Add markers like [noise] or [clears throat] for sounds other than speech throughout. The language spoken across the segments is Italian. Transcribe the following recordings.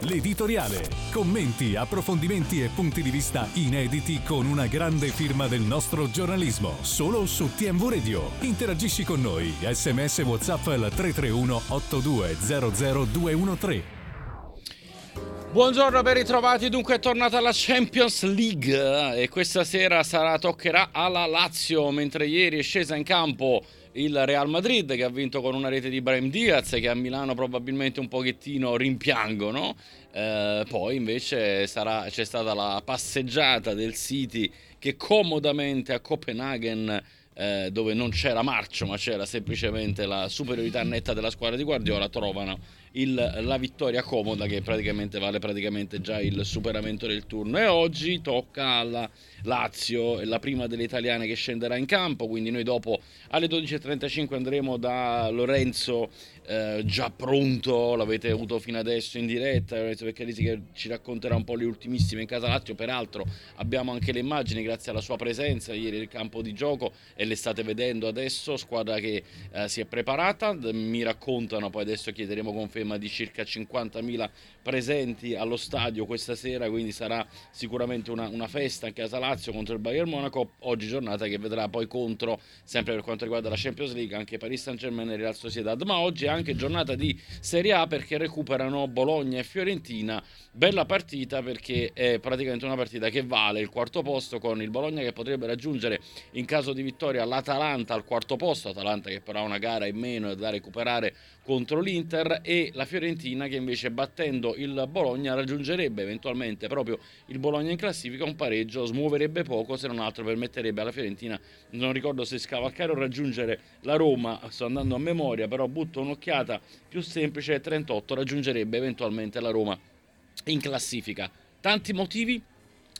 l'editoriale. Commenti, approfondimenti e punti di vista inediti con una grande firma del nostro giornalismo. Solo su TMV Radio. Interagisci con noi. Sms WhatsApp al 331 8200 213. Buongiorno, ben ritrovati. Dunque è tornata la Champions League e questa sera sarà, toccherà alla Lazio, mentre ieri è scesa in campo il Real Madrid che ha vinto con una rete di Brahim Diaz che a Milano probabilmente un pochettino rimpiangono. Eh, poi invece sarà, c'è stata la passeggiata del City che comodamente a Copenaghen eh, dove non c'era marcio ma c'era semplicemente la superiorità netta della squadra di Guardiola trovano il, la vittoria comoda che praticamente vale praticamente già il superamento del turno. E oggi tocca alla Lazio, la prima delle italiane che scenderà in campo, quindi noi dopo alle 12.35 andremo da Lorenzo eh, già pronto, l'avete avuto fino adesso in diretta, Lorenzo Peccalisi che ci racconterà un po' le ultimissime in casa Lazio, peraltro abbiamo anche le immagini grazie alla sua presenza ieri nel campo di gioco e le state vedendo adesso, squadra che eh, si è preparata, mi raccontano, poi adesso chiederemo conferma di circa 50.000 presenti allo stadio questa sera, quindi sarà sicuramente una, una festa in casa Lazio contro il Bayern Monaco, oggi giornata che vedrà poi contro, sempre per quanto riguarda la Champions League, anche Paris Saint Germain e Real Sociedad, ma oggi anche anche giornata di Serie A perché recuperano Bologna e Fiorentina. Bella partita perché è praticamente una partita che vale il quarto posto con il Bologna che potrebbe raggiungere in caso di vittoria l'Atalanta al quarto posto, Atalanta che però ha una gara in meno da recuperare contro l'Inter e la Fiorentina che invece battendo il Bologna raggiungerebbe eventualmente proprio il Bologna in classifica un pareggio, smuoverebbe poco se non altro permetterebbe alla Fiorentina, non ricordo se scavalcare o raggiungere la Roma, sto andando a memoria, però butto un'occhiata più semplice 38 raggiungerebbe eventualmente la Roma in classifica. Tanti motivi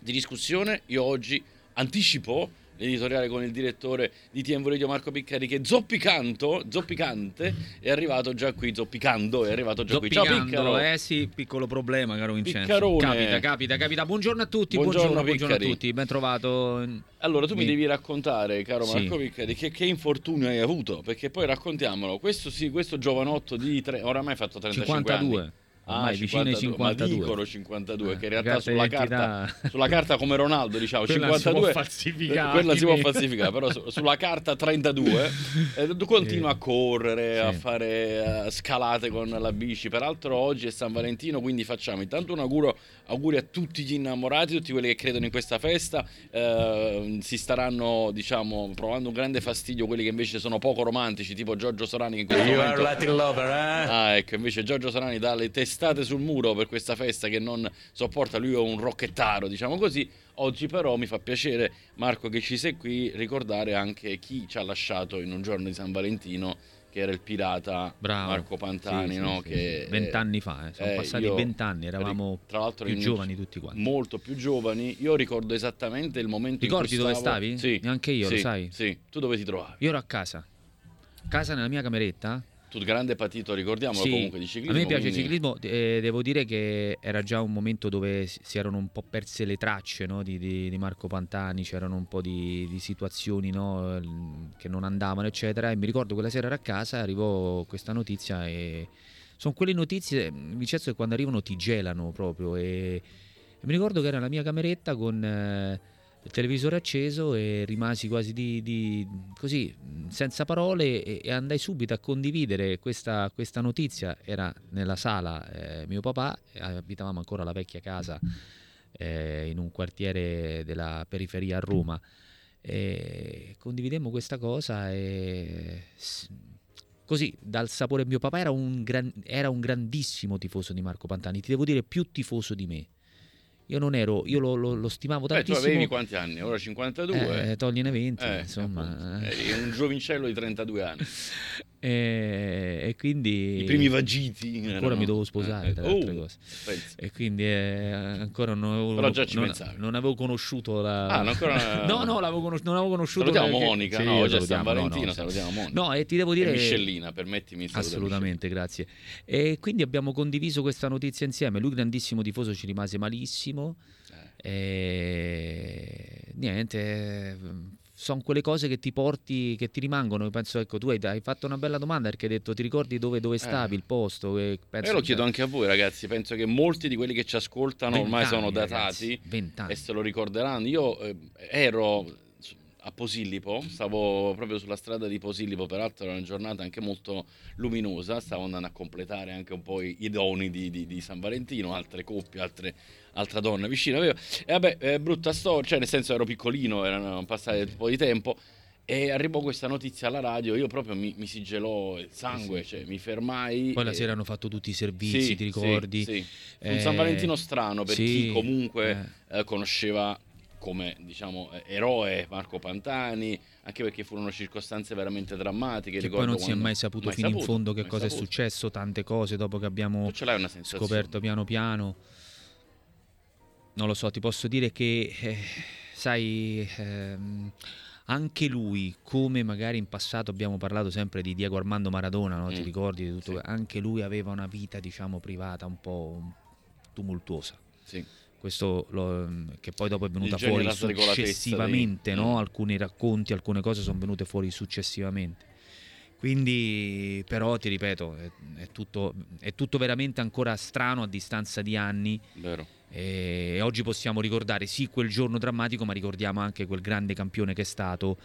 di discussione, io oggi anticipo l'editoriale con il direttore di TMV Radio Marco Piccari che zoppicanto, zoppicante è arrivato già qui, zoppicando è arrivato già qui. Ciao Piccaro. Eh sì, piccolo problema caro Vincenzo. Piccarone. Capita, capita, capita. Buongiorno a tutti, Buongiorno, buongiorno, buongiorno a tutti, ben trovato. Allora tu mi Mi- devi raccontare, caro Sì. Marco Piccari, che, che infortunio hai avuto, perché poi raccontiamolo. Questo sì, questo giovanotto di tre, oramai ha fatto 35 anni. 52. Ormai vicino ai 52. Ma dicono 52, che in realtà Carta sulla carta, sulla carta come Ronaldo, diciamo, Quella si 52. può falsificare. Quella si può falsificare, però su- sulla carta 32 eh, tu [laughs] continua Eh, a correre, a sì. fare eh, scalate con la bici. Peraltro oggi è San Valentino, quindi facciamo intanto un auguro, auguri a tutti gli innamorati, tutti quelli che credono in questa festa. Eh, si staranno, diciamo, provando un grande fastidio quelli che invece sono poco romantici, tipo Giorgio Sorani che in questo You momento are Latin lover, eh? Ah, ecco, invece Giorgio Sorani dà le testate sul muro per questa festa che non sopporta, lui è un rocchettaro, diciamo così. Oggi però mi fa piacere, Marco, che ci sei qui, ricordare anche chi ci ha lasciato in un giorno di San Valentino, che era il pirata Bravo. Marco Pantani, Sì, no? sì, che, sì. Vent'anni fa, eh, sono eh, passati vent'anni, eravamo tra l'altro più giovani tutti quanti. Molto più giovani. Io ricordo esattamente il momento Ricordi in cui dove stavo- stavi? Sì. Neanche io, lo sai? Sì, tu dove ti trovavi? Io ero a casa. Casa nella mia cameretta. Tu grande patito, ricordiamolo Sì, comunque di ciclismo. A me piace il quindi- ciclismo, eh, devo dire che era già un momento dove si erano un po' perse le tracce no, di, di- di Marco Pantani, c'erano un po' di, di situazioni no, che non andavano, eccetera. E mi ricordo quella sera ero a casa, arrivò questa notizia e sono quelle notizie, Vincenzo, che quando arrivano ti gelano proprio. E, e mi ricordo che era la mia cameretta con eh, il televisore acceso e rimasi quasi di, di- così, senza parole e, e andai subito a condividere questa, questa notizia. Era nella sala eh, mio papà, abitavamo ancora la vecchia casa eh, in un quartiere della periferia a Roma. E condividemmo questa cosa e così dal sapore mio papà era un, gran- era un grandissimo tifoso di Marco Pantani, ti devo dire più tifoso di me. Io non ero, io lo, lo- lo stimavo Beh, tu tantissimo. avevi quanti anni? Ora 52. Eh, togliene 20, Eh, insomma. appunto. eh. Eri un giovincello di 32 anni. [laughs] E, e quindi I primi vagiti. ancora erano- mi dovevo sposare Eh, tra le altre oh, cose. pensa. E quindi eh, ancora non avevo, Però già ci non, pensavi. non avevo conosciuto la Ah, non ancora- [laughs] No, no, l'avevo conos- non avevo conosciuto Salutiamo perché- Monica, Sì, no, oggi è San salutiamo, no, Valentino, no, salutiamo Monica. No, e ti devo E dire Michelina, permettimi il saluto a Assolutamente, grazie. E quindi abbiamo condiviso questa notizia insieme. Lui, grandissimo tifoso, ci rimase malissimo. Eh. E niente, sono quelle cose che ti porti, che ti rimangono. Io penso, ecco, tu hai, hai, fatto una bella domanda perché hai detto ti ricordi dove, dove stavi, eh. il posto. E penso, lo chiedo anche a voi ragazzi, penso che molti di quelli che ci ascoltano ormai sono datati ragazzi, e se lo ricorderanno. Io eh, ero a Posillipo, stavo proprio sulla strada di Posillipo, peraltro era una giornata anche molto luminosa, stavo andando a completare anche un po' i doni di, di, di San Valentino, altre coppie, altre, altra donna vicino. E vabbè, eh, brutta storia, cioè nel senso ero piccolino, erano passati un po' di tempo. E arrivò questa notizia alla radio, io proprio mi, mi si gelò il sangue, sì, cioè mi fermai. Poi la sera hanno fatto tutti i servizi, sì, ti ricordi? Sì, sì. Un San Valentino strano per chi comunque eh. Eh, conosceva come diciamo eroe Marco Pantani, anche perché furono circostanze veramente drammatiche. Che poi non si è mai saputo mai fino saputo, in fondo che cosa saputo. è successo, tante cose dopo che abbiamo scoperto piano piano. Non lo so, ti posso dire che, eh, sai, ehm, anche lui, come magari in passato abbiamo parlato sempre di Diego Armando Maradona, no? mm. ti ricordi di tutto? Sì. Anche lui aveva una vita, diciamo, privata un po' tumultuosa. Sì questo lo, che poi dopo è venuta fuori successivamente, no? mm. alcuni racconti, alcune cose sono venute fuori successivamente. Quindi, però, ti ripeto, è, è, tutto, è tutto, veramente ancora strano a distanza di anni. Vero. E oggi possiamo ricordare sì quel giorno drammatico, ma ricordiamo anche quel grande campione che è stato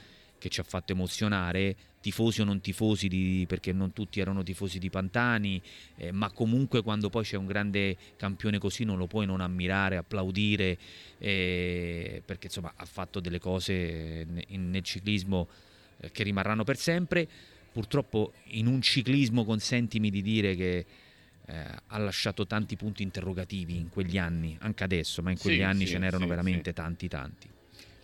che ci ha fatto emozionare, tifosi o non tifosi, di, perché non tutti erano tifosi di Pantani, eh, ma comunque quando poi c'è un grande campione così non lo puoi non ammirare, applaudire, eh, perché insomma ha fatto delle cose nel, ciclismo eh, che rimarranno per sempre. Purtroppo in un ciclismo, consentimi di dire che eh, ha lasciato tanti punti interrogativi in quegli anni, anche adesso, ma in quegli sì, anni sì, ce n'erano sì, veramente tanti tanti.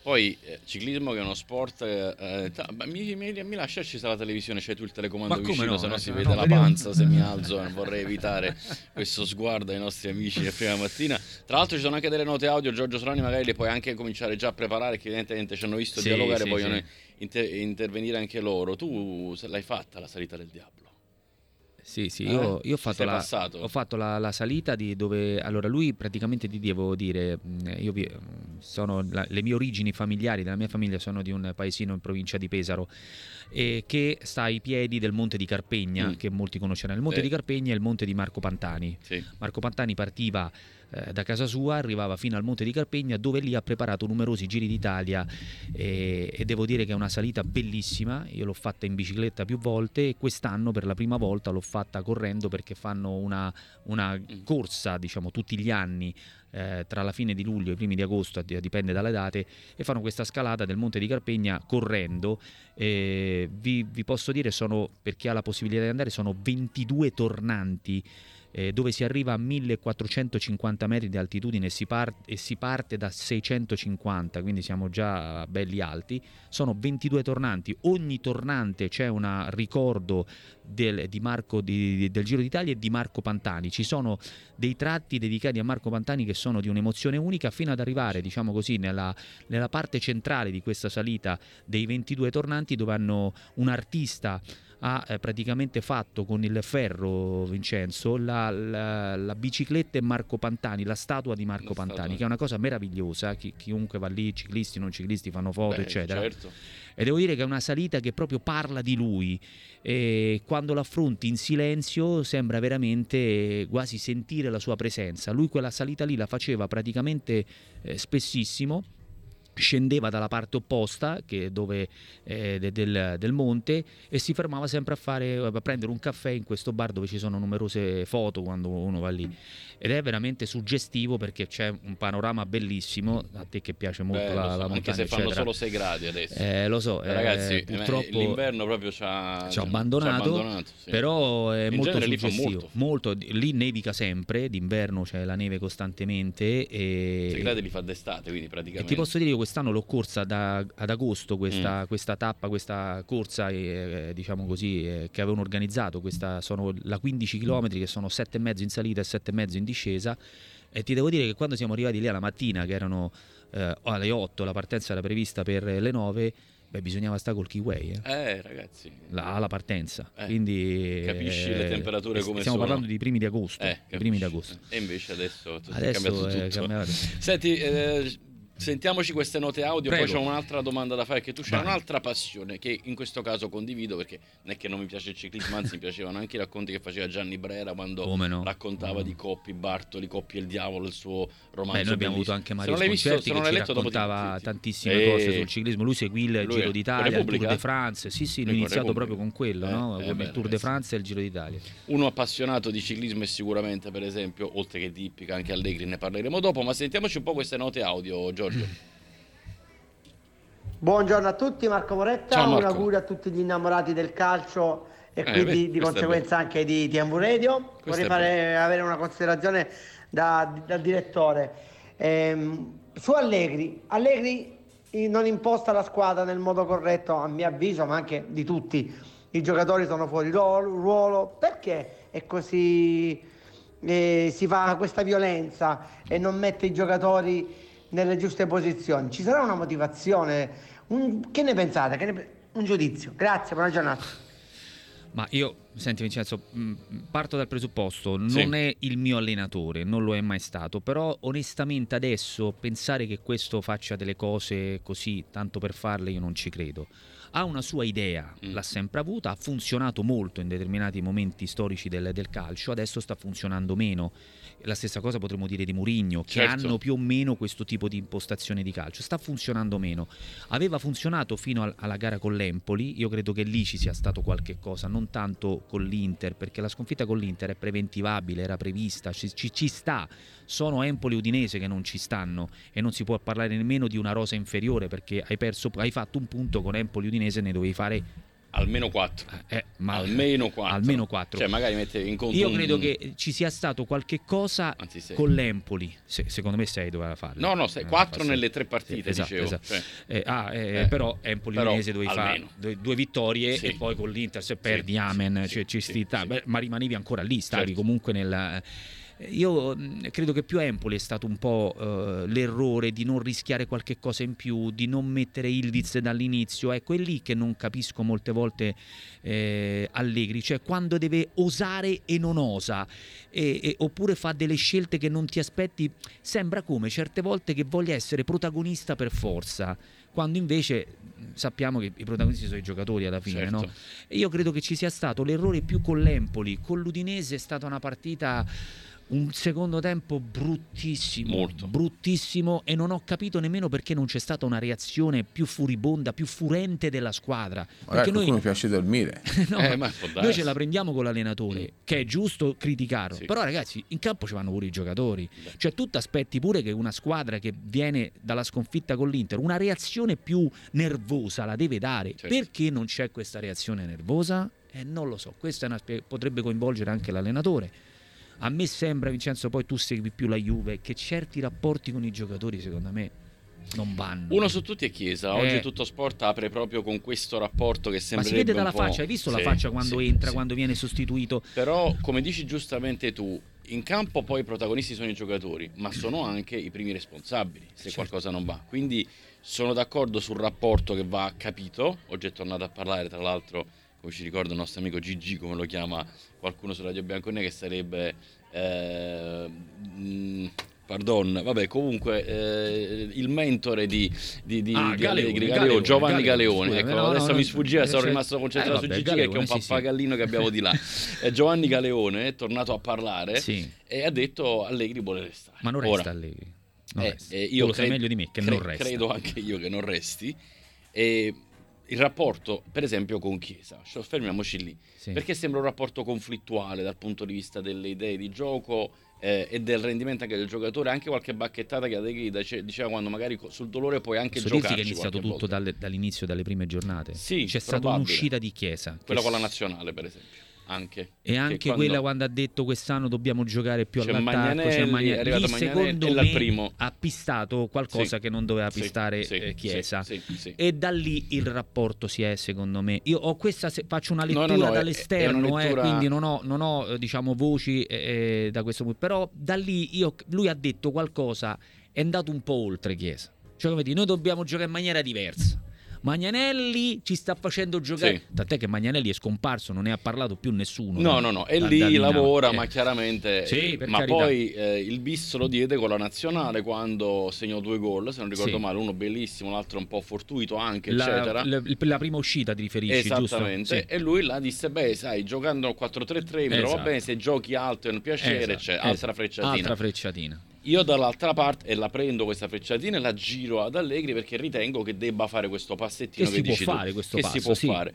Poi eh, ciclismo che è uno sport, eh, eh ta, mi, mi, mi lascia accesa la televisione, c'è tu il telecomando Ma vicino, no, se no si vede no, la panza se mi [laughs] alzo, vorrei evitare questo sguardo ai nostri amici di prima mattina. Tra l'altro ci sono anche delle note audio, Giorgio Solani magari le puoi anche cominciare già a preparare, che evidentemente ci hanno visto sì, dialogare, sì, vogliono sì. Inter- intervenire anche loro. Tu l'hai fatta la salita del diavolo? Sì, sì, io, eh? io ho, fatto la, ho fatto, la, la, salita di dove... Allora, lui praticamente ti devo dire, mm, io vi, sono, la, le mie origini familiari della mia famiglia sono di un paesino in provincia di Pesaro eh, che sta ai piedi del Monte di Carpegna, mm. che molti conosceranno. Il Monte eh. di Carpegna è il monte di Marco Pantani. Sì. Marco Pantani partiva eh, da casa sua, arrivava fino al Monte di Carpegna dove lì ha preparato numerosi giri d'Italia e, e devo dire che è una salita bellissima, io l'ho fatta in bicicletta più volte e quest'anno per la prima volta l'ho fatta correndo perché fanno una, una corsa diciamo tutti gli anni eh, tra la fine di luglio e i primi di agosto, dipende dalle date, e fanno questa scalata del Monte di Carpegna correndo. Eh, vi, vi, posso dire, sono, per chi ha la possibilità di andare, sono 22 tornanti eh, dove si arriva a 1450 metri di altitudine e si, par- e si, parte da 650, quindi siamo già belli alti. Sono 22 tornanti, ogni tornante c'è un ricordo del, di Marco, di, del Giro d'Italia e di Marco Pantani. Ci sono dei tratti dedicati a Marco Pantani che sono di un'emozione unica fino ad arrivare, diciamo così, nella, nella parte centrale di questa salita dei 22 tornanti dove hanno un artista ha eh, praticamente fatto con il ferro Vincenzo la, la, la, bicicletta e Marco Pantani, la statua di Marco la Pantani, statua. che è una cosa meravigliosa, Chi, chiunque va lì, ciclisti, non ciclisti, fanno foto, Beh, eccetera. Certo. E devo dire che è una salita che proprio parla di lui e quando l'affronti in silenzio sembra veramente quasi sentire la sua presenza. Lui quella salita lì la faceva praticamente eh, spessissimo scendeva dalla parte opposta dove, eh, del, del, monte e si fermava sempre a, fare, a prendere un caffè in questo bar dove ci sono numerose foto quando uno va lì ed è veramente suggestivo perché c'è un panorama bellissimo a te che piace molto Beh, la, so, la montagna anche se fanno eccetera. solo 6 gradi adesso eh, lo so eh, ragazzi eh, purtroppo l'inverno proprio ci ha, ci ha abbandonato, abbandonato sì. però è in molto suggestivo molto. molto. lì nevica sempre d'inverno c'è la neve costantemente e 6 gradi li fa d'estate quindi praticamente e ti posso dire io quest'anno l'ho corsa da, ad agosto questa, mm. questa, tappa questa corsa eh, diciamo così eh, che avevano organizzato questa, sono la 15 km che sono 7,5 in salita e 7,5 in discesa e ti devo dire che quando siamo arrivati lì alla mattina, che erano eh, alle 8, la partenza era prevista per le 9, beh, bisognava stare col keyway. Eh, eh ragazzi. La, alla partenza. Eh, Quindi, capisci le eh, temperature come stiamo sono. parlando di primi di agosto. Eh, primi di agosto. E invece adesso, adesso è cambiato. Senti, Sentiamoci queste note audio, Prego. poi c'ho un'altra domanda da fare, che tu c'hai Vai. un'altra passione che in questo caso condivido perché non è che non mi piace il ciclismo, anzi mi piacevano anche i racconti che faceva Gianni Brera quando no? raccontava Mm. di Coppi, Bartoli, Coppi e il diavolo, il suo romanzo. Beh, noi abbiamo avuto anche Mario non l'hai visto, Sconcerti se che letto dopo ti- raccontava sì, sì. tantissime Eh, cose sul ciclismo. Lui seguì il lui Giro d'Italia, il Tour de France. Sì, sì, Lui iniziato proprio con quello, Eh, no? eh, con beh, il Tour de ragazzi. France e il Giro d'Italia. Uno appassionato di ciclismo è sicuramente, per esempio, oltre che di Ippica, anche Allegri, ne parleremo dopo, ma sentiamoci un po' queste note audio, Giorgio. Buongiorno a tutti, Marco Moretta, Ciao, un Marco. augurio a tutti gli innamorati del calcio e Eh, quindi vedi, di conseguenza anche di TMV Radio. Questo Vorrei fare, avere una considerazione da, da direttore. Ehm, su Allegri, Allegri non imposta la squadra nel modo corretto, a mio avviso, ma anche di tutti. I giocatori sono fuori ruolo, ruolo. perché è così eh, si fa questa violenza e non mette i giocatori nelle giuste posizioni. Ci sarà una motivazione? Un- che ne pensate? Che ne un giudizio. Grazie, buona giornata. Ma io, senti Vincenzo, mh, parto dal presupposto, non Sì. è il mio allenatore, non lo è mai stato, però onestamente adesso pensare che questo faccia delle cose così, tanto per farle, io non ci credo. Ha una sua idea, Mm. l'ha sempre avuta, ha funzionato molto in determinati momenti storici del, del calcio, adesso sta funzionando meno. La stessa cosa potremmo dire di Mourinho, che Certo. hanno più o meno questo tipo di impostazione di calcio. Sta funzionando meno. Aveva funzionato fino al- alla gara con l'Empoli, io credo che lì ci sia stato qualche cosa, non tanto con l'Inter, perché la sconfitta con l'Inter è preventivabile, era prevista, ci, ci- ci sta. Sono Empoli Udinese che non ci stanno e non si può parlare nemmeno di una rosa inferiore perché hai, perso, hai fatto un punto con Empoli Udinese e ne dovevi fare Almeno 4. eh, ma- almeno 4. almeno quattro. Cioè, magari mette in conto Io un- credo che ci sia stato qualche cosa Anzi, con l'Empoli, se- secondo me 6 doveva farlo. No, no, sei Eh, 4 fa sì. nelle tre partite, Sì, esatto, dicevo. esatto. Cioè, Eh, ah, eh, Eh, però Empoli Udinese dovevi fare due, due vittorie Sì. e poi con l'Inter se perdi sì, amen cioè, ci sì. beh, ma rimanevi ancora lì stavi Certo. comunque nel io mh, credo che più Empoli è stato un po' eh, l'errore di non rischiare qualche cosa in più, di non mettere Ildiz dall'inizio. Ecco, è lì che non capisco molte volte eh, Allegri, cioè quando deve osare e non osa, e- e- oppure fa delle scelte che non ti aspetti. Sembra come certe volte che voglia essere protagonista per forza, quando invece mh, sappiamo che i protagonisti sono i giocatori alla fine, certo. no? E io credo che ci sia stato l'errore più con l'Empoli, con l'Udinese è stata una partita un secondo tempo bruttissimo, Molto. bruttissimo e non ho capito nemmeno perché non c'è stata una reazione più furibonda, più furente della squadra. Magari a Perché noi, qualcuno piace dormire. [laughs] no, Eh, noi ce la prendiamo con l'allenatore, che è giusto criticarlo, Sì. però ragazzi in campo ci vanno pure i giocatori. Beh. Cioè tu ti aspetti pure che una squadra che viene dalla sconfitta con l'Inter, una reazione più nervosa la deve dare. Certo. Perché non c'è questa reazione nervosa? Eh, non lo so, questa è una spie- potrebbe coinvolgere anche l'allenatore. A me sembra, Vincenzo, poi tu segui più la Juve, che certi rapporti con i giocatori secondo me non vanno. Uno su tutti è Chiesa. Oggi Eh. tutto sport apre proprio con questo rapporto che Ma si vede dalla faccia, hai visto la Sì, faccia quando sì, entra, sì. quando viene sostituito? Però, come dici giustamente tu, in campo poi i protagonisti sono i giocatori, ma sono anche i primi responsabili se Certo. qualcosa non va. Quindi sono d'accordo sul rapporto che va capito. Oggi è tornato a parlare, tra l'altro, come ci ricorda il nostro amico Gigi, come lo chiama qualcuno su Radio Bianconera, che sarebbe... eh, mm, Pardon, vabbè, comunque eh, il mentore di, di, di, Ah, di Galeone, Allegri, Galeone, Giovanni Galeone, Galeone. ecco, no, adesso no, mi sfuggiva, sono rimasto concentrato eh, su vabbè, Gigi, che è un Galeone, sì, sì. pappagallino che abbiamo di là. [laughs] Eh, Giovanni Galeone è tornato a parlare Sì, e ha detto Allegri vuole restare. ma non Ora, resta Allegri. Non eh, resta. eh, Tu io lo sai cre- meglio di me che cre- non resta. Credo anche io che non resti. E il rapporto, per esempio, con Chiesa, fermiamoci lì, Sì. perché sembra un rapporto conflittuale dal punto di vista delle idee di gioco eh, e del rendimento anche del giocatore, anche qualche bacchettata che dice- diceva quando magari sul dolore puoi anche Posso giocarci che è iniziato tutto dalle- dall'inizio, dalle prime giornate. Sì, C'è stata un'uscita di Chiesa. Quella con la nazionale, per esempio, anche. E Che anche quella quando ha detto quest'anno dobbiamo giocare più C'è all'attacco. Magnanelli, c'è è Magna- arrivato Lì, Magnanelli, secondo me ha pistato qualcosa Sì. che non doveva pistare sì, eh, Chiesa. sì. E da lì il rapporto si è, secondo me. Io ho questa, se- faccio una No, no, lettura no, è- dall'esterno, è una lettura- eh, quindi non ho, non ho, eh, diciamo, voci eh, eh, da questo punto. Però da lì io- lui ha detto qualcosa, è andato un po' oltre Chiesa. Cioè, come dire, noi dobbiamo giocare in maniera diversa. Magnanelli ci sta facendo giocare. Sì. Tant'è che Magnanelli è scomparso, non ne ha parlato più nessuno. No, no, no, e da- lì da lavora, Eh. ma chiaramente... Sì, per ma carità. poi eh, il bis lo diede con la nazionale quando segnò due gol, se non ricordo Sì. male, uno bellissimo, l'altro un po' fortuito anche, La, eccetera. la- la prima uscita ti riferisci, giusto? Esattamente, Sì. e lui là disse: Beh, sai, giocando al 4-3-3 mi trova Esatto. bene. Se giochi alto è un piacere, Esatto, c'è esatto. altra frecciatina. Altra frecciatina. Io dall'altra parte e la prendo questa frecciatina e la giro ad Allegri perché ritengo che debba fare questo passettino Che che, si può dici tu, fare questo che si passo, può sì. fare.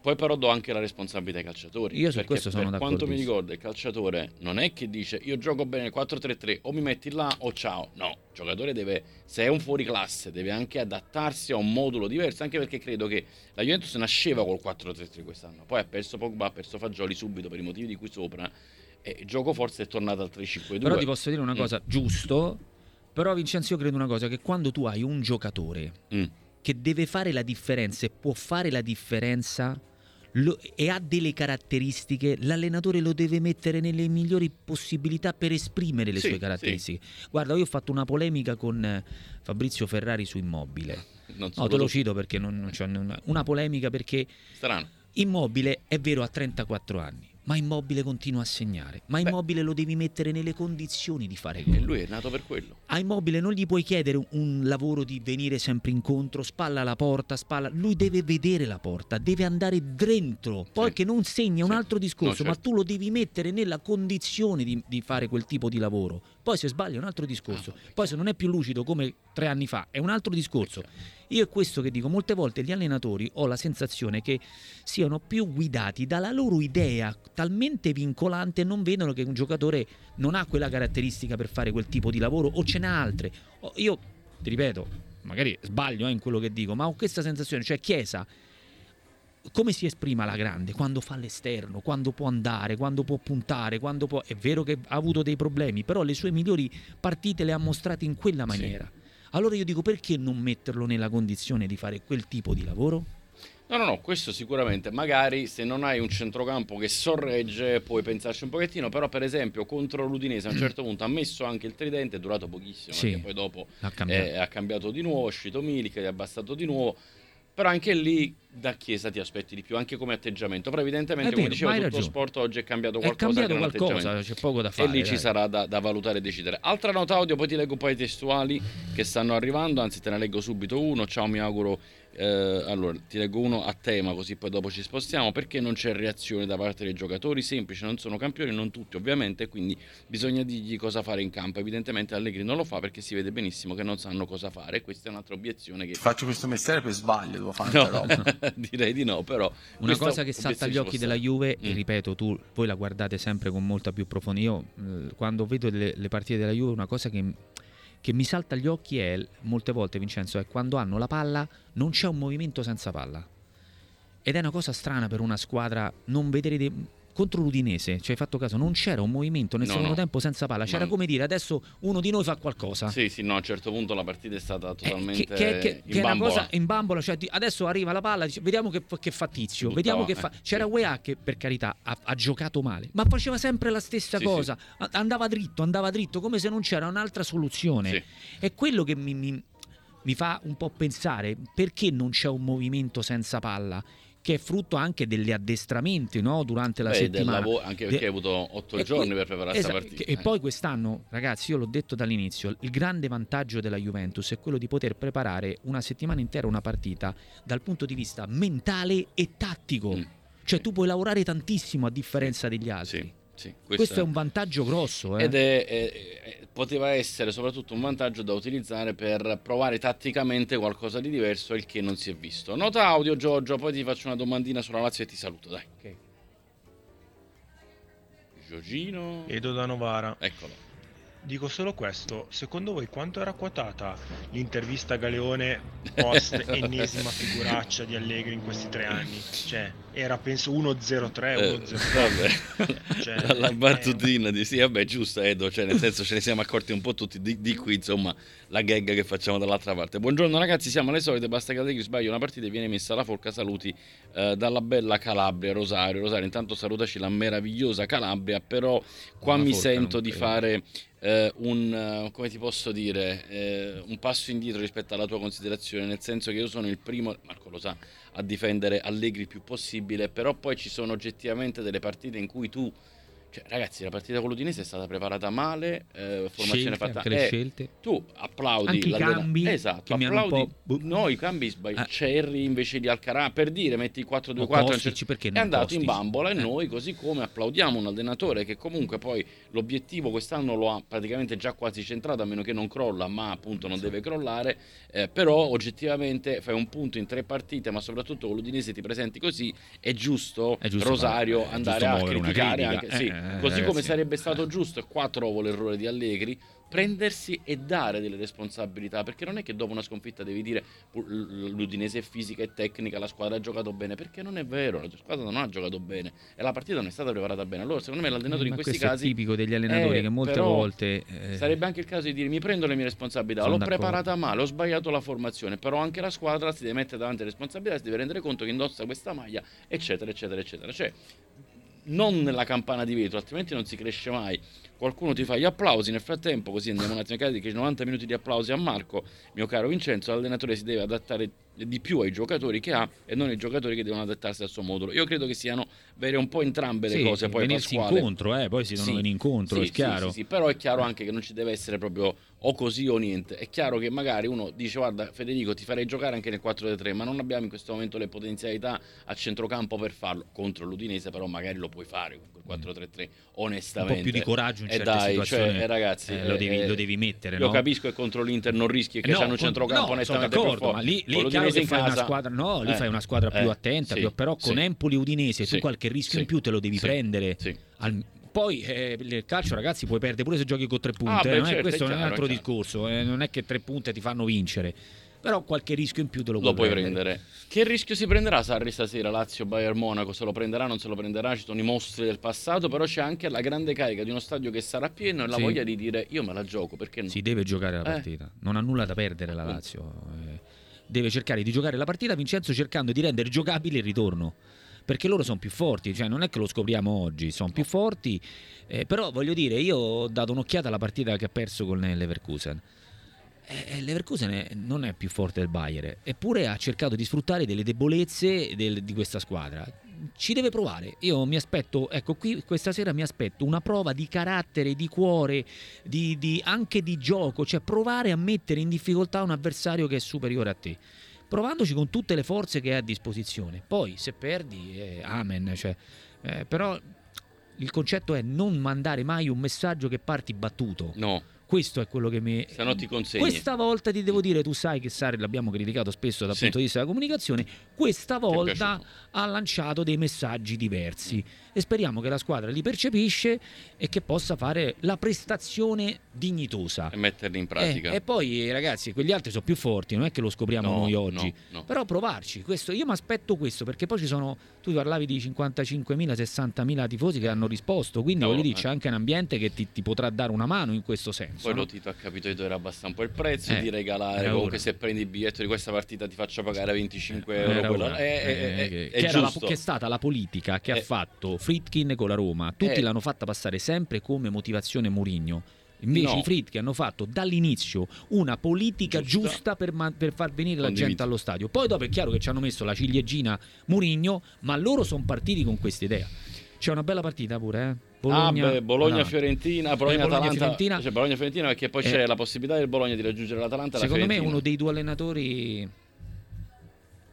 Poi però do anche la responsabilità ai calciatori. Io su questo sono per quanto mi ricordo il calciatore non è che dice io gioco bene il 4-3-3 o mi metti là o ciao. No, il giocatore deve, se è un fuori classe, deve anche adattarsi a un modulo diverso, anche perché credo che la Juventus nasceva col 4-3-3 quest'anno. Poi ha perso Pogba, ha perso Fagioli subito per i motivi di cui sopra e il gioco forse è tornato al 3-5-2. Però ti posso dire una Mm. cosa, giusto. Però Vincenzo io credo una cosa, che quando tu hai un giocatore Mm. che deve fare la differenza e può fare la differenza lo- e ha delle caratteristiche, l'allenatore lo deve mettere nelle migliori possibilità per esprimere le Sì, sue caratteristiche. Guarda, io ho fatto una polemica con eh, Fabrizio Ferrari su Immobile. Non so No, te lo cito perché non, non c'è una, polemica perché Strano. Immobile è vero ha 34 anni, ma Immobile continua a segnare. Ma Beh. Immobile lo devi mettere nelle condizioni di fare E gol. lui è nato per quello. A Immobile non gli puoi chiedere un, lavoro di venire sempre incontro, spalla alla porta, spalla. Lui deve vedere la porta, deve andare dentro. Poi Sì. che non segna è un Sì. altro discorso, No, ma certo. tu lo devi mettere nella condizione di, di fare quel tipo di lavoro. Poi se sbaglia è un altro discorso. Ah, Poi se non è più lucido come tre anni fa è un altro discorso. Io è questo che dico, molte volte gli allenatori ho la sensazione che siano più guidati dalla loro idea talmente vincolante e non vedono che un giocatore non ha quella caratteristica per fare quel tipo di lavoro o ce n'ha altre. Io ti ripeto, magari sbaglio eh, in quello che dico, ma ho questa sensazione, cioè Chiesa come si esprime alla grande? Quando fa l'esterno, quando può andare, quando può puntare, quando può... È vero che ha avuto dei problemi, però le sue migliori partite le ha mostrate in quella Sì. maniera. Allora io dico perché non metterlo nella condizione di fare quel tipo di lavoro? No, no, no, questo sicuramente. Magari se non hai un centrocampo che sorregge, puoi pensarci un pochettino. Però, per esempio, contro l'Udinese a un [clears throat] certo punto ha messo anche il tridente, è durato pochissimo. Sì. Perché poi dopo Ha cambiato. eh, ha cambiato di nuovo, è uscito Milik, ha abbassato di nuovo. Però anche lì da Chiesa ti aspetti di più, anche come atteggiamento. Però evidentemente, È come vero, dicevo, ma hai tutto lo ragione. sport oggi è cambiato È qualcosa. cambiato che non qualcosa, c'è poco da fare. E lì ci dai. sarà da, da valutare e decidere. Altra nota audio, poi ti leggo un po' i testuali che stanno arrivando, anzi te ne leggo subito uno. Ciao, mi auguro. Eh, allora, ti leggo uno a tema, così poi dopo ci spostiamo. Perché non c'è reazione da parte dei giocatori? Semplice, non sono campioni, non tutti ovviamente, quindi bisogna dirgli cosa fare in campo. Evidentemente Allegri non lo fa perché si vede benissimo che non sanno cosa fare. Questa è un'altra obiezione che... Faccio questo mestiere per sbaglio, devo fare No, [laughs] direi di no, però... Una cosa che salta agli occhi della. Juve, e Mm. ripeto, tu voi la guardate sempre con molta più profondità. Io eh, quando vedo le, le partite della Juve, una cosa che, che mi salta agli occhi è molte volte, Vincenzo, è quando hanno la palla, non c'è un movimento senza palla. Ed è una cosa strana per una squadra non vedere dei- contro l'Udinese, ci hai fatto caso, non c'era un movimento nel No, secondo no. tempo senza palla, c'era No. come dire adesso uno di noi fa qualcosa. Sì, sì, no, a un certo punto la partita è stata Eh, totalmente che, che- che- in che è una bambola. cosa in bambola, cioè adesso arriva la palla, dice, vediamo che, che fa Tizio, vediamo che buttava, fa. eh, C'era sì. UEA che per carità ha, ha giocato male, ma faceva sempre la stessa Sì, cosa, A- andava dritto, andava dritto, come se non c'era un'altra soluzione. Sì. È quello che mi, mi- mi fa un po' pensare perché non c'è un movimento senza palla, che è frutto anche degli addestramenti no? durante la Beh, settimana. lavoro, anche perché De- hai avuto otto giorni per preparare esatto, questa partita. che- E eh. poi quest'anno, ragazzi, io l'ho detto dall'inizio, il grande vantaggio della Juventus è quello di poter preparare una settimana intera una partita dal punto di vista mentale e tattico. Mm. Cioè tu puoi lavorare tantissimo a differenza degli altri. Sì, sì, Questo, è un vantaggio grosso. Eh. Ed è, è- è- poteva essere soprattutto un vantaggio da utilizzare per provare tatticamente qualcosa di diverso, il che non si è visto. Nota audio, Giorgio, poi ti faccio una domandina sulla Lazio e ti saluto, dai. Ok. Giorgino. Edo da Novara. Eccolo. Dico solo questo, secondo voi quanto era quotata l'intervista a Galeone post [laughs] ennesima figuraccia di Allegri in questi tre anni? Cioè, era penso 1-0-3, Eh, 1-0 vabbè. [laughs] Cioè, la eh, battutina di sì, vabbè, giusto, Edo, cioè nel senso ce ne siamo accorti un po' tutti di, di qui, insomma, la gag che facciamo dall'altra parte. Buongiorno ragazzi, siamo alle solite, basta che Allegri sbaglia una partita e viene messa alla forca, saluti eh, dalla bella Calabria, Rosario. Rosario, intanto salutaci la meravigliosa Calabria, però qua Una mi forca sento di fare eh, un, eh, come ti posso dire, eh, un passo indietro rispetto alla tua considerazione, nel senso che io sono il primo, Marco lo sa, a difendere Allegri il più possibile, però poi ci sono oggettivamente delle partite in cui tu, cioè ragazzi, la partita con l'Udinese è stata preparata male, eh, formazione Scelte, fatta... anche le eh, scelte. tu applaudi Anche i cambi esatto, applaudi boh. no i cambi sbagli Eh. Cerri invece di Alcarà per dire metti il 4-2-4 O non Kostic, c'è- perché è andato in Kostic? bambola e Eh. noi così come applaudiamo un allenatore che comunque poi l'obiettivo quest'anno lo ha praticamente già quasi centrato a meno che non crolla ma appunto non deve crollare eh, però oggettivamente fai un punto in tre partite ma soprattutto con l'Udinese ti presenti così è giusto, È giusto Rosario fare- è andare giusto a criticare critica. anche, sì, Eh, eh, così come sarebbe stato giusto e qua trovo l'errore di Allegri prendersi e dare delle responsabilità perché non è che dopo una sconfitta devi dire "Pu- l- l'Udinese è fisica e tecnica la squadra ha giocato bene perché non è vero la squadra non ha giocato bene e la partita non è stata preparata bene allora secondo me l'allenatore Ma in questi casi è tipico degli allenatori eh, che molte volte eh, Sarebbe anche il caso di dire mi prendo le mie responsabilità, l'ho d'accordo. preparata male, ho sbagliato la formazione, però anche la squadra si deve mettere davanti alle responsabilità, si deve rendere conto che indossa questa maglia, eccetera, eccetera, eccetera. Cioè, non nella campana di vetro, altrimenti non si cresce mai. Qualcuno ti fa gli applausi, nel frattempo così andiamo un attimo a che 90 minuti di applausi a Marco, mio caro Vincenzo, l'allenatore si deve adattare di più ai giocatori che ha e non ai giocatori che devono adattarsi al suo modulo. Io credo che siano vere un po' entrambe le sì, cose, poi venirsi Pasquale. incontro, eh, poi si devono Sì, venire incontro, sì, è chiaro. sì, sì, però è chiaro anche che non ci deve essere proprio o così o niente. È chiaro che magari uno dice guarda Federico ti farei giocare anche nel 4-3 ma non abbiamo in questo momento le potenzialità a centrocampo per farlo. Contro l'Udinese però magari lo puoi fare con quel 4-3-3 un onestamente. po' più di coraggio in E certe dai, situazioni. cioè, eh, ragazzi, eh, lo, eh, devi, eh, lo devi mettere, Io no? capisco che contro l'Inter non rischi che Eh, no, hanno un centrocampo no, più d'accordo, ma lì, lì fai una casa- squadra, no, lì eh, fai una squadra più eh, attenta, sì, più- però con sì. Empoli e Udinese Sì, tu qualche rischio in più te lo devi prendere. Al- poi eh, il calcio, ragazzi, puoi perdere pure se giochi con tre punti. Ah, eh, beh, non è- certo, questo è è un chiaro, altro è chiaro. discorso. eh, non è che tre punti ti fanno vincere. Però qualche rischio in più te lo, lo puoi prendere. Che rischio si prenderà Sarri stasera? Lazio, Bayern Monaco, se lo prenderà, non se lo prenderà, ci sono i mostri del passato, però c'è anche la grande carica di uno stadio che sarà pieno e la Sì. voglia di dire io me la gioco, perché no? Si deve giocare la Eh. partita, non ha nulla da perdere la. Lazio. eh. Deve cercare di giocare la partita, Vincenzo cercando di rendere giocabile il ritorno. Perché loro sono più forti, cioè non è che lo scopriamo oggi, sono più forti. eh, però voglio dire, io ho dato un'occhiata alla partita che ha perso con Leverkusen. Eh, il Leverkusen non è più forte del Bayern, eppure ha cercato di sfruttare delle debolezze del- di questa squadra. Ci deve provare. Io mi aspetto, ecco qui questa sera mi aspetto una prova di carattere, di cuore, di, di- anche di gioco, cioè provare a mettere in difficoltà un avversario che è superiore a te. Provandoci con tutte le forze che hai a disposizione. Poi se perdi, eh, amen. Cioè, eh, però il concetto è non mandare mai un messaggio che parti battuto. No, Questo è quello che mi. se no ti consegni. Questa volta ti devo dire, tu sai che Sarri l'abbiamo criticato spesso dal Sì. punto di vista della comunicazione, questa volta ha lanciato dei messaggi diversi e speriamo che la squadra li percepisce e che possa fare la prestazione dignitosa. E metterli in Eh, pratica. e poi ragazzi, quegli altri sono più forti, non è che lo scopriamo No, noi oggi. no, no. Però provarci, questo, io mi aspetto questo perché poi ci sono, tu parlavi di 55.000, 60.000 tifosi che hanno risposto, quindi voglio dire eh. c'è anche un ambiente che ti, ti potrà dare una mano in questo senso. Poi lo Tito ha capito che doveva abbassare un po' il prezzo, Eh, di regalare. Comunque, se prendi il biglietto di questa partita ti faccio pagare 25 euro. Era quello-. Eh, eh, eh, Eh, eh, che, è era la- che è stata la politica che Eh. ha fatto Fritkin con la Roma. Tutti Eh. l'hanno fatta passare sempre come motivazione Mourinho. Invece No. i Fritkin hanno fatto dall'inizio una politica Giusta. giusta, per, ma- per far venire la gente allo stadio. Poi dopo è chiaro che ci hanno messo la ciliegina Mourinho, ma loro sono partiti con questa idea. C'è una bella partita pure, eh? Bologna, ah, beh, Bologna. Fiorentina, Eh, Bologna, Atalanta. Bologna-Fiorentina. Cioè, Bologna Fiorentina perché poi Eh. c'è la possibilità del Bologna di raggiungere l'Atalanta e la Secondo me Fiorentina. uno dei due allenatori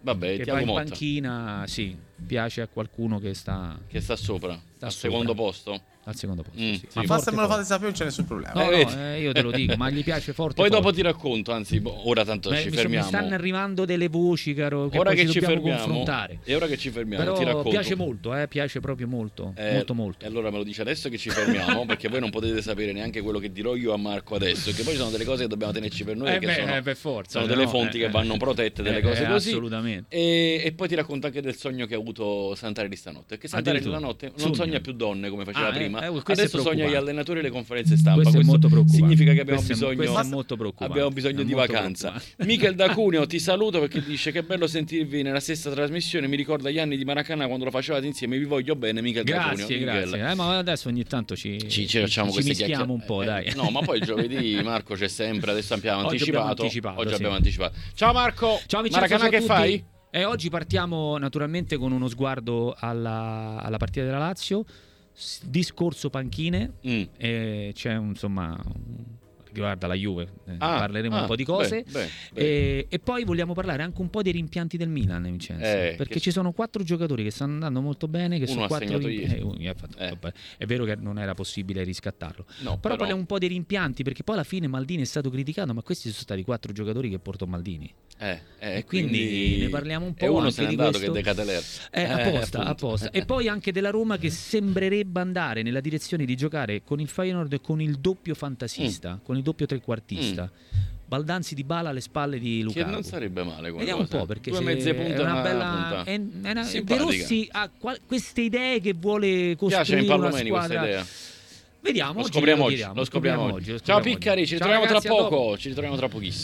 Vabbè, che va in Motta panchina, sì, piace a qualcuno che sta che sta sopra, Sta al sopra. secondo posto. Al secondo posto, Mm, sì. sì. Ma forte, Basta me lo fate sapere, non ce nessun problema. No, Eh, no, eh, io te lo dico, ma gli piace forte. Poi dopo forte. ti racconto, anzi, boh, ora tanto Beh, ci mi, so- mi fermiamo. stanno arrivando delle voci, caro, che ora poi che ci ci dobbiamo fermiamo, confrontare. e ora che ci fermiamo, ti Però racconto. piace molto, eh, piace proprio molto, Eh, molto molto. E allora me lo dice adesso che ci fermiamo, [laughs] perché voi non potete sapere neanche quello che dirò io a Marco adesso, che poi ci sono delle cose che dobbiamo tenerci per noi, Eh che beh, sono, eh, per forza, sono se delle no, fonti eh, che vanno protette, delle cose così. Assolutamente. E, e poi ti racconto anche del sogno che ha avuto Santarelli stanotte. Perché Santarelli la Addirittura. notte non Sogna. più donne come faceva Ah, eh, prima. eh, questo è Adesso sogna gli allenatori e le conferenze stampa. Questo è molto preoccupante. significa che abbiamo Questo è- bisogno, questo è molto preoccupante. abbiamo bisogno È di vacanza. Michel [laughs] da Cuneo ti saluto perché dice che bello sentirvi nella stessa trasmissione. Mi ricorda gli anni di Maracanã quando lo facevate insieme. Vi voglio bene, Michel da Cuneo. Grazie, grazie. Eh, ma adesso ogni tanto ci, Ci, ci facciamo ci queste mischiamo un po', eh, dai. No, ma poi il [laughs] giovedì Marco c'è sempre, adesso abbiamo Oggi abbiamo anticipato. anticipato, Oggi sì. abbiamo anticipato. Ciao Marco. Ciao Vincenzo, a che fai? E oggi partiamo naturalmente con uno sguardo alla, alla partita della Lazio, discorso panchine, Mm. e c'è insomma riguarda la Juve, eh, Ah, parleremo ah, un po' di cose. beh, beh, beh. E, e poi vogliamo parlare anche un po' dei rimpianti del Milan, Vincenzo. Eh, perché ci sono quattro giocatori che stanno andando molto bene. Che sono quattro segnato rim- ieri. eh, fatto- Eh. È vero che non era possibile riscattarlo. No, Però, parliamo un po' dei rimpianti, perché poi alla fine Maldini è stato criticato, ma questi sono stati quattro giocatori che portò Maldini. Eh, eh, E quindi ne parliamo un po' E uno se n'è andato questo. che è De Cateler. Eh, apposta, appunto. apposta. E poi anche della Roma che sembrerebbe andare nella direzione di giocare con il Feyenoord e con il doppio fantasista, con il doppio trequartista. Baldanzi di Bala alle spalle di Che Lukaku. non sarebbe male come Vediamo un po' perché Due mezze punte è una bella è, è una, De. Rossi ha qual- queste idee che vuole Piace in costruire una Pallomeni questa squadra. idea. Vediamo, Lo scopriamo oggi. Lo scopriamo oggi. Ciao Piccari, ci ritroviamo tra poco. Ci ritroviamo tra pochissimo.